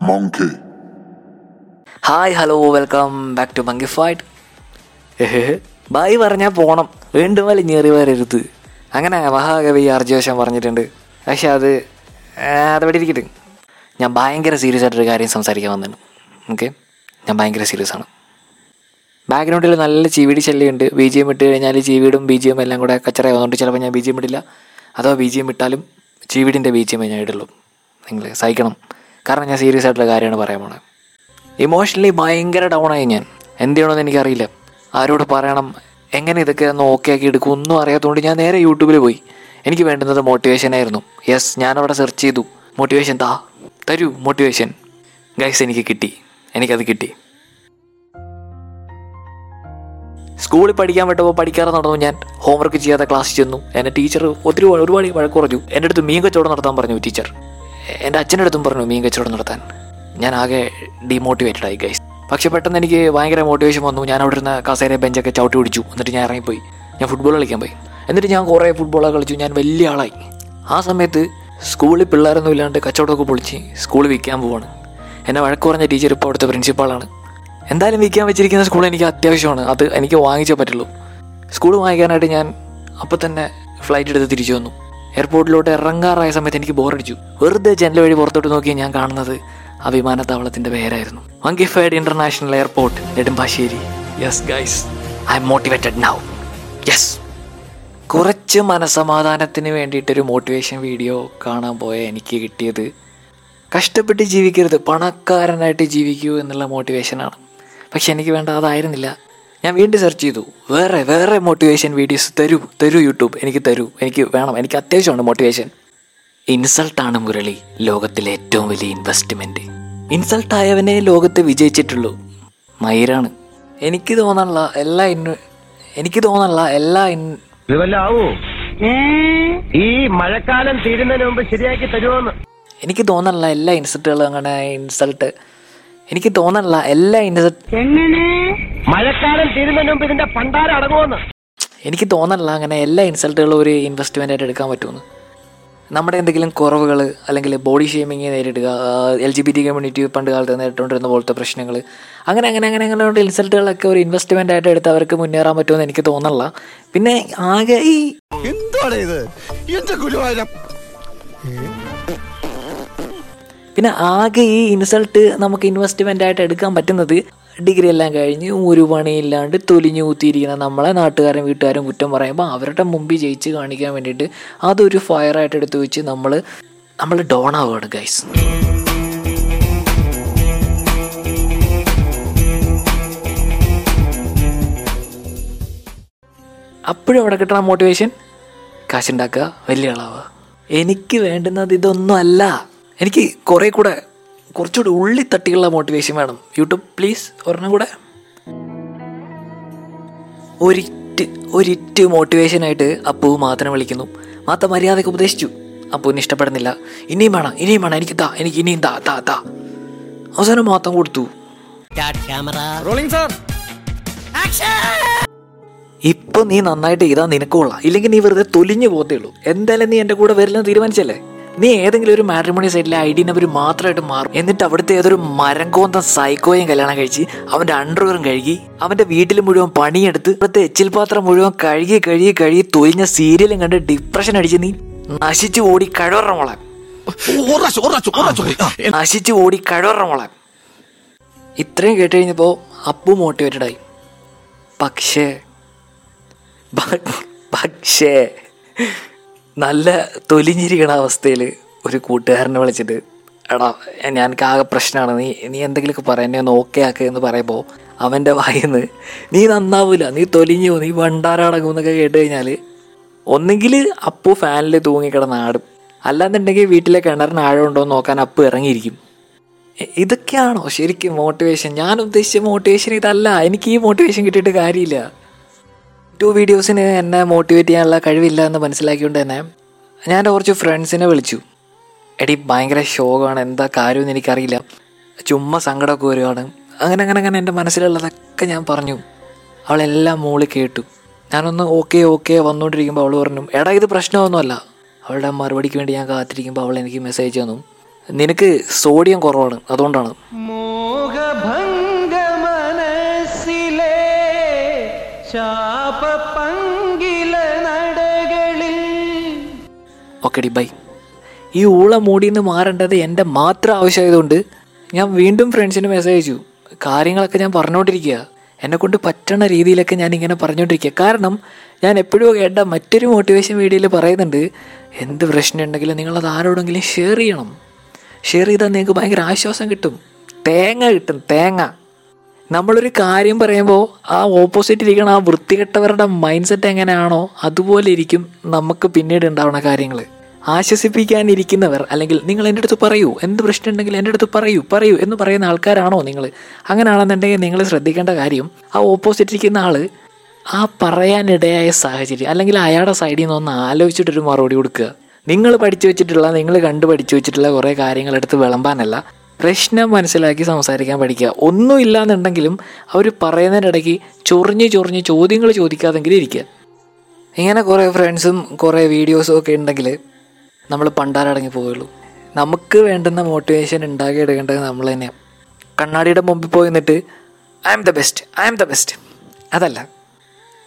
Monkey. Hi hello welcome back to monkey fight bye പറഞ്ഞാൽ പോണം. വീണ്ടും വലിഞ്ഞേറി വരരുത്. അങ്ങനെ മഹാകവി അർജോശൻ പറഞ്ഞിട്ടുണ്ട്. പക്ഷെ അത് അതവിടെ ഇരിക്കട്ടെ. ഞാൻ ഭയങ്കര സീരിയസ് ആയിട്ടൊരു കാര്യം സംസാരിക്കാൻ വന്നതാണ് ഓക്കെ ഞാൻ ഭയങ്കര സീരിയസ് ആണ്. ബാക്ക്ഗ്രൗണ്ടിൽ നല്ല ചീവിടി ശല്യമുണ്ട്. ബി ജി എം ഇട്ട് കഴിഞ്ഞാൽ ചീവിടും ബി ജി എം എല്ലാം കൂടെ കച്ചറ ആയതുകൊണ്ട് ചിലപ്പോൾ ഞാൻ ബി ജി എം ഇട്ടില്ല അഥവാ ബി ജി എം ഇട്ടാലും ചീവിടിന്റെ ബി ജി എം ഞാൻ ഇടുള്ളൂ നിങ്ങൾ സഹിക്കണം. കാരണം ഞാൻ സീരിയസ് ആയിട്ടുള്ള കാര്യമാണ് പറയാൻ പോണത്. ഇമോഷണലി ഭയങ്കര ഡൗൺ ആയി ഞാൻ. എന്ത് ചെയ്യണമെന്ന് എനിക്കറിയില്ല. ആരോട് പറയണം എങ്ങനെ ഇതൊക്കെ ഒന്ന് ഓക്കെ ആക്കി എടുക്കും ഒന്നും അറിയാത്തതുകൊണ്ട് ഞാൻ നേരെ യൂട്യൂബിൽ പോയി. എനിക്ക് വേണ്ടുന്നത് മോട്ടിവേഷൻ ആയിരുന്നു. യെസ് ഞാനവിടെ സെർച്ച് ചെയ്തു. മോട്ടിവേഷൻ താ തരൂ മോട്ടിവേഷൻ ഗൈസ് എനിക്ക് കിട്ടി. എനിക്കത് കിട്ടി. സ്കൂളിൽ പഠിക്കാൻ വിട്ടപ്പോൾ പഠിക്കാതെ നടന്നു ഞാൻ. ഹോംവർക്ക് ചെയ്യാതെ ക്ലാസ്സിൽ ചെന്നു. എന്നെ ടീച്ചർ ഒത്തിരി ഒരുപാട് വഴക്ക് പറഞ്ഞു എന്റെ അടുത്ത് മീൻ കച്ചവടം നടത്താൻ പറഞ്ഞു ടീച്ചർ എന്റെ അച്ഛന്റെ അടുത്തും പറഞ്ഞു മീൻ കച്ചവടം നടത്താൻ. ഞാൻ ആകെ ഡീമോട്ടിവേറ്റഡ് ആയി ഗൈസ് പക്ഷെ പെട്ടെന്ന് എനിക്ക് ഭയങ്കര മോട്ടിവേഷൻ വന്നു. ഞാൻ അവിടെ ഇരുന്ന കസേര ബെഞ്ചൊക്കെ ചവിട്ടി പിടിച്ചു. എന്നിട്ട് ഞാൻ ഇറങ്ങിപ്പോയി. ഞാൻ ഫുട്ബോൾ കളിക്കാൻ പോയി. എന്നിട്ട് ഞാൻ കുറേ ഫുട്ബോളൊക്കെ കളിച്ചു. ഞാൻ വലിയ ആളായി. ആ സമയത്ത് സ്കൂളിൽ പിള്ളേരൊന്നും ഇല്ലാണ്ട് കച്ചവടമൊക്കെ പൊളിച്ച് സ്കൂളിൽ വിൽക്കാൻ പോവാണ്. എന്നെ വഴക്ക് പറഞ്ഞ ടീച്ചർ ഇപ്പോൾ അവിടുത്തെ പ്രിൻസിപ്പാളാണ് എന്തായാലും വിൽക്കാൻ വെച്ചിരിക്കുന്ന സ്കൂൾ എനിക്ക് അത്യാവശ്യമാണ്. അത് എനിക്ക് വാങ്ങിച്ചേ പറ്റുള്ളൂ. സ്കൂൾ വാങ്ങിക്കാനായിട്ട് ഞാൻ അപ്പം തന്നെ ഫ്ലൈറ്റ് എടുത്ത് തിരിച്ചു വന്നു. എയർപോർട്ടിലോട്ട് ഇറങ്ങാറായ സമയത്ത് എനിക്ക് ബോറടിച്ചു. വെറുതെ ജനൽ വഴി പുറത്തോട്ട് നോക്കി ഞാൻ കാണുന്നത് ആ വിമാനത്താവളത്തിന്റെ പേരായിരുന്നു. Monkeyfied international airport Nedumbassery. Yes guys I'm motivated now yes കുറച്ച് മനസമാധാനത്തിന് വേണ്ടിയിട്ടൊരു മോട്ടിവേഷൻ വീഡിയോ കാണാൻ പോയ എനിക്ക് കിട്ടിയത് കഷ്ടപ്പെട്ട് ജീവിക്കരുത് പണക്കാരനായിട്ട് ജീവിക്കൂ എന്നുള്ള മോട്ടിവേഷനാണ് പക്ഷെ എനിക്ക് വേണ്ട അതായിരുന്നില്ല. ഞാൻ വീണ്ടും സെർച്ച് ചെയ്തു. വേറെ വേറെ മോട്ടിവേഷൻ വീഡിയോസ് തരൂ തരൂ യൂട്യൂബ്. എനിക്ക് തരൂ. എനിക്ക് വേണം. എനിക്ക് അത്യാവശ്യമാണ് മോട്ടിവേഷൻ ഇൻസൾട്ടാണ് മുരളി. ലോകത്തിലെ ഏറ്റവും വലിയ ഇൻവെസ്റ്റ്മെന്റ് ഇൻസൾട്ട് ആയവനെ ലോകത്ത് വിജയിച്ചിട്ടുള്ളൂ. മയിരാണ് എനിക്ക് തോന്നാനുള്ള എല്ലാ ഇൻവെ എനിക്ക് തോന്നാനുള്ള എല്ലാ ഇൻ ഈ മഴക്കാലം തീരുന്നതിന് മുമ്പ് ശരിയാക്കി തരുമോന്ന് എനിക്ക് തോന്നാനുള്ള എല്ലാ ഇൻസൾട്ടുകളും അങ്ങനെ ഇൻസൾട്ട് എനിക്ക് തോന്നണല്ല. എല്ലാ ഇൻസൾട്ട് മഴക്കാലം തീരുന്നതിന് മുമ്പ് ഇതിന്റെ പണ്ടാരം അടങ്ങുമെന്ന് എനിക്ക് തോന്നണില്ല അങ്ങനെ എല്ലാ ഇൻസൾട്ടുകളും ഒരു ഇൻവെസ്റ്റ്മെന്റ് ആയിട്ട് എടുക്കാൻ പറ്റുമെന്ന്. നമ്മുടെ എന്തെങ്കിലും കുറവുകൾ അല്ലെങ്കിൽ ബോഡി ഷേമിങ് നേരിടുക L G B T community പണ്ട് കാലത്ത് നേരിട്ടുകൊണ്ടിരുന്ന പോലത്തെ പ്രശ്നങ്ങൾ അങ്ങനെ അങ്ങനെ അങ്ങനെ അങ്ങനെ ഇൻസൾട്ടുകളൊക്കെ ഒരു ഇൻവെസ്റ്റ്മെന്റ് ആയിട്ട് എടുത്ത് അവർക്ക് മുന്നേറാൻ പറ്റുമെന്ന് എനിക്ക് തോന്നണില്ല. പിന്നെ ആകെ ഈ എന്താണ് ഇത്? എന്റെ ഗുരുവായൂരം. പിന്നെ ആകെ ഈ ഇൻസൾട്ട് നമുക്ക് ഇൻവെസ്റ്റ്മെന്റ് ആയിട്ട് എടുക്കാൻ പറ്റുന്നത് ഡിഗ്രി എല്ലാം കഴിഞ്ഞ് ഒരു പണിയില്ലാണ്ട് തൊലിഞ്ഞു കുത്തിയിരിക്കുന്ന നമ്മളെ നാട്ടുകാരും വീട്ടുകാരും കുറ്റം പറയുമ്പോൾ അവരുടെ മുമ്പിൽ ജയിച്ച് കാണിക്കാൻ വേണ്ടിയിട്ട് അതൊരു ഫയറായിട്ട് എടുത്തു വെച്ച് നമ്മൾ നമ്മൾ ഡോൺ ആവുകയാണ് ഗൈസ് അപ്പോഴും അവിടെ കിട്ടണ മോട്ടിവേഷൻ കാശുണ്ടാക്കുക വലിയ ആളാവുക. എനിക്ക് വേണ്ടുന്നത് ഇതൊന്നും അല്ല. എനിക്ക് കുറേ കൂടെ കുറച്ചുകൂടി ഉള്ളി തട്ടിയുള്ള മോട്ടിവേഷൻ വേണം. യൂട്യൂബ് പ്ലീസ് ഒരെണ്ണം കൂടെ. ഒരിറ്റ് ഒരിറ്റ് മോട്ടിവേഷനായിട്ട് അപ്പു മാത്രം വിളിക്കുന്നു. മാത്ത മര്യാദയ്ക്ക് ഉപദേശിച്ചു. അപ്പുവിന് ഇഷ്ടപ്പെടുന്നില്ല. ഇനിയും വേണം ഇനിയും വേണം. എനിക്ക് താ എനിക്ക് ഇനിയും താ താ താ അവസാനം മാത്രം കൊടുത്തു. റോളിംഗ് സാർ ഇപ്പൊ നീ നന്നായിട്ട് ചെയ്താ നിനക്കുള്ള കൊള്ളാം. ഇല്ലെങ്കിൽ നീ വെറുതെ തൊലിഞ്ഞു പോകത്തേ ഉള്ളൂ. എന്തായാലും നീ എന്റെ കൂടെ വരില്ലെന്ന് തീരുമാനിച്ചല്ലേ? നീ ഏതെങ്കിലും ഒരു മാട്രിമോണി സൈറ്റിലെ ഐ ഡി നമ്പർ മാത്രമായിട്ട് മാറും. എന്നിട്ട് അവിടുത്തെ ഏതൊരു മരം കോന്തം സൈക്കോയും കല്യാണം കഴിച്ച് അവന്റെ അണ്ടർവെയറും കഴുകി അവന്റെ വീട്ടിൽ മുഴുവൻ പണിയെടുത്ത് ഇവിടുത്തെ എച്ചിൽ പാത്രം മുഴുവൻ കഴുകി കഴുകി കഴുകി തൊലിഞ്ഞ സീരിയലും കണ്ട് ഡിപ്രഷൻ അടിച്ച് നീ നശിച്ചു ഓടി കഴിവറ മോളെ. നശിച്ചു ഓടി കഴിവറ മോളെ. ഇത്രയും കേട്ട് കഴിഞ്ഞപ്പോ അപ്പു മോട്ടിവേറ്റഡ് ആയി. പക്ഷേ പക്ഷേ നല്ല തൊലിഞ്ഞിരിക്കണ അവസ്ഥയിൽ ഒരു കൂട്ടുകാരനെ വിളിച്ചിട്ട് എടാ ഞാൻ ആകെ പ്രശ്നമാണ് നീ നീ എന്തെങ്കിലുമൊക്കെ പറയാൻ എന്നെ ഒന്ന് ഓക്കെ ആക്കുക എന്ന് പറയുമ്പോൾ അവന്റെ വായിന്ന് നീ നന്നാവൂല നീ തൊലിഞ്ഞു നീ വണ്ടാരടങ്ങും എന്നൊക്കെ കേട്ട് കഴിഞ്ഞാൽ ഒന്നെങ്കിൽ അപ്പു ഫാനിൽ തൂങ്ങിക്കിടന്ന് ആടും. അല്ലാന്നുണ്ടെങ്കിൽ വീട്ടിലെ കിണറിന് ആഴമുണ്ടോ എന്ന് നോക്കാൻ അപ്പു ഇറങ്ങിയിരിക്കും. ഇതൊക്കെയാണോ ശരിക്കും മോട്ടിവേഷൻ ഞാൻ ഉദ്ദേശിച്ച മോട്ടിവേഷൻ ഇതല്ല. എനിക്ക് ഈ മോട്ടിവേഷൻ കിട്ടിയിട്ട് കാര്യമില്ല. ടു വീഡിയോസിന് എന്നെ മോട്ടിവേറ്റ് ചെയ്യാനുള്ള കഴിവില്ല എന്ന് മനസ്സിലാക്കിക്കൊണ്ട് തന്നെ ഞാൻ കുറച്ച് ഫ്രണ്ട്സിനെ വിളിച്ചു. എടി ഭയങ്കര ഷോകാണ് എന്താ കാര്യമെന്ന് എനിക്കറിയില്ല. ചുമ്മാ സങ്കടമൊക്കെ വരുവാണ് അങ്ങനെ അങ്ങനെ അങ്ങനെ എന്റെ മനസ്സിലുള്ളതൊക്കെ ഞാൻ പറഞ്ഞു. അവളെല്ലാം മോളിൽ കേട്ടു. ഞാനൊന്ന് ഓക്കെ ഓക്കെ വന്നുകൊണ്ടിരിക്കുമ്പോൾ അവൾ പറഞ്ഞു എടാ ഇത് പ്രശ്നമൊന്നുമല്ല. അവളുടെ മറുപടിക്ക് വേണ്ടി ഞാൻ കാത്തിരിക്കുമ്പോൾ അവൾ എനിക്ക് മെസ്സേജ് തന്നു. നിനക്ക് സോഡിയം കുറവാണ്. അതുകൊണ്ടാണ്. മോഹഭംഗ മനസ്സിലെ ഓക്കെ ഡി ബൈ. ഈ ഊള മൂടിയിൽ നിന്ന് മാറേണ്ടത് എന്റെ മാത്രം ആവശ്യമായതുകൊണ്ട് ഞാൻ വീണ്ടും ഫ്രണ്ട്സിന് മെസ്സേജ് അയച്ചു. കാര്യങ്ങളൊക്കെ ഞാൻ പറഞ്ഞുകൊണ്ടിരിക്കുക എന്നെ കൊണ്ട് പറ്റണ രീതിയിലൊക്കെ ഞാൻ ഇങ്ങനെ പറഞ്ഞുകൊണ്ടിരിക്കുക കാരണം ഞാൻ എപ്പോഴും കേട്ട മറ്റൊരു മോട്ടിവേഷൻ വീഡിയോയിൽ പറയുന്നുണ്ട് എന്ത് പ്രശ്നം ഉണ്ടെങ്കിലും നിങ്ങളത് ആരോടെങ്കിലും ഷെയർ ചെയ്യണം. ഷെയർ ചെയ്താൽ നിങ്ങൾക്ക് ഭയങ്കര ആശ്വാസം കിട്ടും. തേങ്ങ കിട്ടും തേങ്ങ. നമ്മളൊരു കാര്യം പറയുമ്പോൾ ആ ഓപ്പോസിറ്റ് ഇരിക്കണ ആ വൃത്തികെട്ടവരുടെ മൈൻഡ് സെറ്റ് എങ്ങനെയാണോ അതുപോലെ ഇരിക്കും നമുക്ക് പിന്നീട് ഉണ്ടാവുന്ന കാര്യങ്ങൾ ആശ്വസിപ്പിക്കാനിരിക്കുന്നവർ അല്ലെങ്കിൽ നിങ്ങൾ എന്റെ അടുത്ത് പറയൂ എന്ത് പ്രശ്നം ഉണ്ടെങ്കിൽ എന്റെ അടുത്ത് പറയൂ പറയൂ എന്ന് പറയുന്ന ആൾക്കാരാണോ നിങ്ങൾ അങ്ങനെയാണെന്നുണ്ടെങ്കിൽ നിങ്ങൾ ശ്രദ്ധിക്കേണ്ട കാര്യം ആ ഓപ്പോസിറ്റ് ഇരിക്കുന്ന ആൾ ആ പറയാനിടയായ സാഹചര്യം അല്ലെങ്കിൽ അയാളുടെ സൈഡിൽ നിന്ന് ഒന്ന് ആലോചിച്ചിട്ടൊരു മറുപടി കൊടുക്കുക. നിങ്ങൾ പഠിച്ചു വെച്ചിട്ടുള്ള നിങ്ങൾ കണ്ടു പഠിച്ചു വെച്ചിട്ടുള്ള കുറേ കാര്യങ്ങളെടുത്ത് വിളമ്പാനല്ല പ്രശ്നം മനസ്സിലാക്കി സംസാരിക്കാൻ പഠിക്കുക. ഒന്നുമില്ല എന്നുണ്ടെങ്കിലും അവർ പറയുന്നതിനിടയ്ക്ക് ചൊറിഞ്ഞ് ചൊറിഞ്ഞ് ചോദ്യങ്ങൾ ചോദിക്കാതെങ്കിലും ഇരിക്കുക. ഇങ്ങനെ കുറേ ഫ്രണ്ട്സും കുറേ വീഡിയോസും ഒക്കെ ഉണ്ടെങ്കിൽ നമ്മൾ പണ്ടാരടങ്ങി പോവുള്ളൂ നമുക്ക് വേണ്ടുന്ന മോട്ടിവേഷൻ ഉണ്ടാക്കി എടുക്കേണ്ടത് നമ്മൾ തന്നെയാണ് കണ്ണാടിയുടെ മുമ്പിൽ പോയി നിന്നിട്ട് I'm the best I'm the best അതല്ല.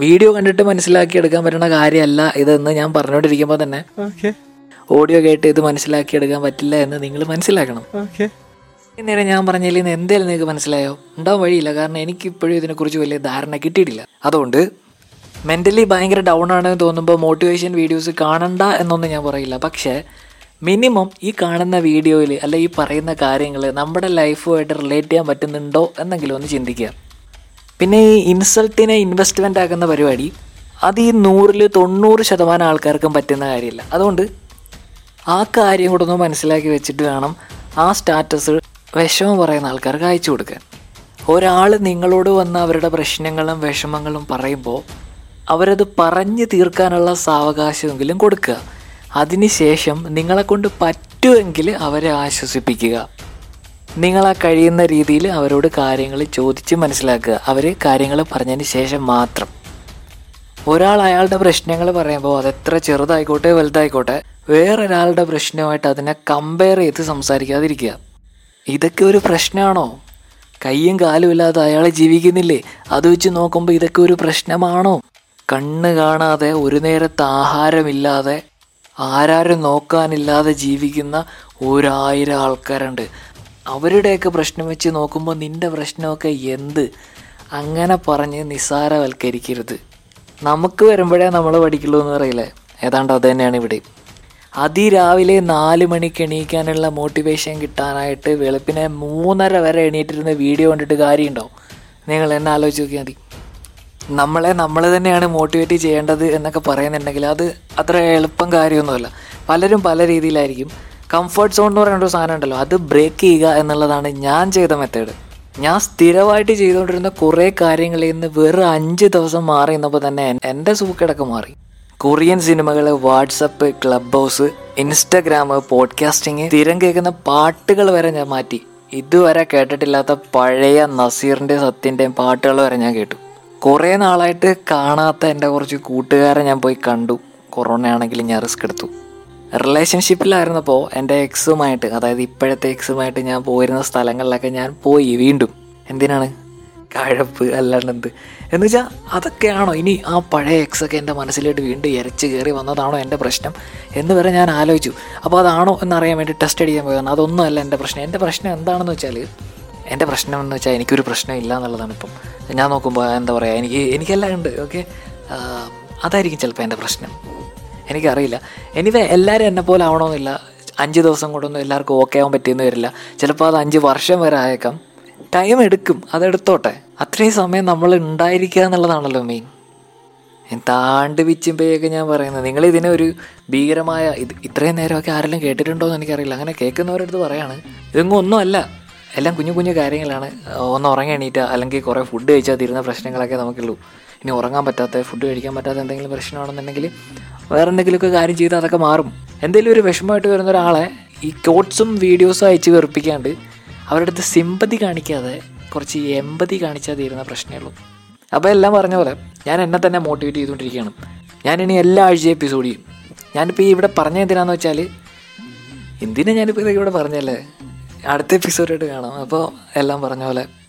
വീഡിയോ കണ്ടിട്ട് മനസ്സിലാക്കി എടുക്കാൻ പറ്റുന്ന കാര്യമല്ല ഇതെന്ന് ഞാൻ പറഞ്ഞുകൊണ്ടിരിക്കുമ്പോൾ തന്നെ ഓഡിയോ കേട്ട് ഇത് മനസ്സിലാക്കി എടുക്കാൻ പറ്റില്ല എന്ന് നിങ്ങൾ മനസ്സിലാക്കണം. നേരം ഞാൻ പറഞ്ഞതിൽ നിന്ന് എന്തായാലും നിങ്ങൾക്ക് മനസ്സിലായോ? ഉണ്ടാവാൻ വഴിയില്ല. കാരണം എനിക്കിപ്പോഴും ഇതിനെക്കുറിച്ച് വലിയ ധാരണ കിട്ടിയിട്ടില്ല. അതുകൊണ്ട് മെന്റലി ഭയങ്കര ഡൗൺ ആണെന്ന് തോന്നുമ്പോൾ മോട്ടിവേഷൻ വീഡിയോസ് കാണണ്ട എന്നൊന്നും ഞാൻ പറയില്ല. പക്ഷേ മിനിമം ഈ കാണുന്ന വീഡിയോയിൽ അല്ല ഈ പറയുന്ന കാര്യങ്ങൾ നമ്മുടെ ലൈഫുമായിട്ട് റിലേറ്റ് ചെയ്യാൻ പറ്റുന്നുണ്ടോ എന്നെങ്കിലും ഒന്ന് ചിന്തിക്കുക. പിന്നെ ഈ ഇൻസൾട്ടിനെ ഇൻവെസ്റ്റ്മെന്റ് ആക്കുന്ന പരിപാടി അത് ഈ നൂറിൽ തൊണ്ണൂറ് ശതമാനം ആൾക്കാർക്കും പറ്റുന്ന കാര്യമില്ല അതുകൊണ്ട് ആ കാര്യം കൂടെ ഒന്ന് മനസ്സിലാക്കി വെച്ചിട്ട് വേണം ആ സ്റ്റാറ്റസ് വിഷമം പറയുന്ന ആൾക്കാർക്ക് അയച്ചു കൊടുക്കാൻ. ഒരാൾ നിങ്ങളോട് വന്ന അവരുടെ പ്രശ്നങ്ങളും വിഷമങ്ങളും പറയുമ്പോൾ അവരത് പറഞ്ഞു തീർക്കാനുള്ള സാവകാശമെങ്കിലും കൊടുക്കുക. അതിനുശേഷം നിങ്ങളെ കൊണ്ട് പറ്റുമെങ്കിൽ അവരെ ആശ്വസിപ്പിക്കുക. നിങ്ങളാ കഴിയുന്ന രീതിയിൽ അവരോട് കാര്യങ്ങൾ ചോദിച്ച് മനസ്സിലാക്കുക. അവർ കാര്യങ്ങൾ പറഞ്ഞതിന് ശേഷം മാത്രം. ഒരാൾ അയാളുടെ പ്രശ്നങ്ങൾ പറയുമ്പോൾ അതെത്ര ചെറുതായിക്കോട്ടെ വലുതായിക്കോട്ടെ വേറൊരാളുടെ പ്രശ്നമായിട്ട് അതിനെ കമ്പയർ ചെയ്ത് സംസാരിക്കാതിരിക്കുക. ഇതൊക്കെ ഒരു പ്രശ്നമാണോ? കയ്യും കാലും ഇല്ലാതെ അയാൾ ജീവിക്കുന്നില്ലേ? അത് വെച്ച് നോക്കുമ്പോൾ ഇതൊക്കെ ഒരു പ്രശ്നമാണോ? കണ്ണ് കാണാതെ ഒരു നേരത്തെ ആഹാരമില്ലാതെ ആരാരും നോക്കാനില്ലാതെ ജീവിക്കുന്ന ഒരായിരം ആൾക്കാരുണ്ട്. അവരുടെയൊക്കെ പ്രശ്നം വെച്ച് നോക്കുമ്പോൾ നിന്റെ പ്രശ്നമൊക്കെ എന്ത്? അങ്ങനെ പറഞ്ഞ് നിസ്സാരവൽക്കരിക്കരുത്. നമുക്ക് വരുമ്പോഴേ നമ്മൾ പഠിക്കുള്ളൂ എന്ന് പറയില്ലേ? ഏതാണ്ട് അത് തന്നെയാണ് ഇവിടെ. അതിരാവിലെ നാല് മണിക്ക് എണീക്കാനുള്ള മോട്ടിവേഷൻ കിട്ടാനായിട്ട് വെളുപ്പിനെ മൂന്നര വരെ എണീറ്റിരുന്ന വീഡിയോ കണ്ടിട്ട് കാര്യമുണ്ടോ? നിങ്ങൾ എന്നെ ആലോചിച്ച് നോക്കിയാൽ മതി. നമ്മളെ നമ്മൾ തന്നെയാണ് മോട്ടിവേറ്റ് ചെയ്യേണ്ടത് എന്നൊക്കെ പറയുന്നുണ്ടെങ്കിൽ അത് അത്ര എളുപ്പം കാര്യമൊന്നുമല്ല. പലരും പല രീതിയിലായിരിക്കും. കംഫർട്ട് സോൺ എന്ന് പറയുന്ന ഒരു സാധനം ഉണ്ടല്ലോ അത് ബ്രേക്ക് ചെയ്യുക എന്നുള്ളതാണ് ഞാൻ ചെയ്ത മെത്തേഡ് ഞാൻ സ്ഥിരമായിട്ട് ചെയ്തുകൊണ്ടിരുന്ന കുറേ കാര്യങ്ങളിൽ നിന്ന് വെറും അഞ്ച് ദിവസം മാറി എന്നപ്പോൾ തന്നെ എൻ- എന്റെ സൂക്കേടൊക്കെ മാറി. കൊറിയൻ സിനിമകൾ WhatsApp Clubhouse Instagram podcasting സ്ഥിരം കേൾക്കുന്ന പാട്ടുകൾ വരെ ഞാൻ മാറ്റി. ഇതുവരെ കേട്ടിട്ടില്ലാത്ത പഴയ നസീറിന്റെ സത്യന്റെയും പാട്ടുകൾ വരെ ഞാൻ കേട്ടു. കുറേ നാളായിട്ട് കാണാത്ത എന്റെ കുറച്ച് കൂട്ടുകാരെ ഞാൻ പോയി കണ്ടു. കൊറോണ ആണെങ്കിലും ഞാൻ റിസ്ക് എടുത്തു. റിലേഷൻഷിപ്പിലായിരുന്നപ്പോൾ എന്റെ എക്സുമായിട്ട് അതായത് ഇപ്പോഴത്തെ എക്സുമായിട്ട് ഞാൻ പോയിരുന്ന സ്ഥലങ്ങളിലൊക്കെ ഞാൻ പോയി വീണ്ടും. എന്തിനാണ്? കഴപ്പ് അല്ലാണ്ട് എന്ത്? എന്ന് വെച്ചാൽ അതൊക്കെയാണോ ഇനി ആ പഴയ എക്സൊക്കെ എന്റെ മനസ്സിലോട്ട് വീണ്ടും ഇരച്ച് കയറി വന്നതാണോ എന്റെ പ്രശ്നം? എന്ന് വരെ ഞാൻ ആലോചിച്ചു. അപ്പോൾ അതാണോ എന്നറിയാൻ വേണ്ടി ടെസ്റ്റ് അടിക്കാൻ പോയതാണ് അതൊന്നും അല്ല എന്റെ പ്രശ്നം. എന്റെ പ്രശ്നം എന്താണെന്ന് വെച്ചാൽ എന്റെ പ്രശ്നം എന്ന് വെച്ചാൽ എനിക്കൊരു പ്രശ്നം ഇല്ല എന്നുള്ളതാണ് ഇപ്പം. ഞാൻ നോക്കുമ്പോൾ എന്താ പറയുക എനിക്ക് എനിക്കെല്ലാം ഉണ്ട് ഓക്കെ? അതായിരിക്കും ചിലപ്പോൾ എന്റെ പ്രശ്നം. എനിക്കറിയില്ല. എനിവേ എല്ലാവരും എന്നെ പോലെ ആവണമെന്നില്ല. അഞ്ച് ദിവസം കൊണ്ടൊന്നും എല്ലാവർക്കും ഓക്കെ ആവാൻ പറ്റിയെന്ന് വരില്ല. ചിലപ്പോൾ അത് അഞ്ച് വർഷം വരെ ആയേക്കാം. ടൈം എടുക്കും അതെടുത്തോട്ടെ. അത്രയും സമയം നമ്മൾ ഉണ്ടായിരിക്കുക എന്നുള്ളതാണല്ലോ മെയിൻ താണ്ട് വിച്ചുമ്പോഴൊക്കെ ഞാൻ പറയുന്നത്. നിങ്ങൾ ഇതിനെ ഒരു ഭീകരമായ ഇത് ഇത്രയും നേരമൊക്കെ ആരെല്ലാം കേട്ടിട്ടുണ്ടോ എന്ന് എനിക്കറിയില്ല. അങ്ങനെ കേൾക്കുന്നവരടുത്ത് പറയാണ്. ഇതൊന്നും ഒന്നുമല്ല. എല്ലാം കുഞ്ഞു കുഞ്ഞു കാര്യങ്ങളാണ്. ഒന്ന് ഉറങ്ങി എണീറ്റുക അല്ലെങ്കിൽ കുറേ ഫുഡ് കഴിച്ചാൽ തീരുന്ന പ്രശ്നങ്ങളൊക്കെ നമുക്കുള്ളൂ. ഇനി ഉറങ്ങാൻ പറ്റാത്ത ഫുഡ് കഴിക്കാൻ പറ്റാത്ത എന്തെങ്കിലും പ്രശ്നമാണെന്നുണ്ടെങ്കിൽ വേറെ എന്തെങ്കിലുമൊക്കെ കാര്യം ചെയ്താൽ അതൊക്കെ മാറും. എന്തെങ്കിലും ഒരു വിഷമമായിട്ട് വരുന്ന ഒരാളെ ഈ കോട്ട്സും വീഡിയോസും അയച്ച് വെറുപ്പിക്കാണ്ട് അവരുടെ അടുത്ത് സിമ്പതി കാണിക്കാതെ കുറച്ച് എമ്പതി കാണിച്ചാൽ തീരുന്ന പ്രശ്നമേ ഉള്ളൂ. അപ്പോൾ എല്ലാം പറഞ്ഞ പോലെ ഞാൻ എന്നെ തന്നെ മോട്ടിവേറ്റ് ചെയ്തുകൊണ്ടിരിക്കുകയാണ്. ഞാനിനി എല്ലാ ആഴ്ച എപ്പിസോഡ് ചെയ്യും. ഞാനിപ്പോൾ ഈ ഇവിടെ പറഞ്ഞ എന്തിനാണെന്ന് വെച്ചാൽ എന്തിനാണ് ഞാനിപ്പോൾ ഇതൊക്കെ ഇവിടെ പറഞ്ഞല്ലേ അടുത്ത എപ്പിസോഡായിട്ട് കാണാം. അപ്പോൾ എല്ലാം പറഞ്ഞ പോലെ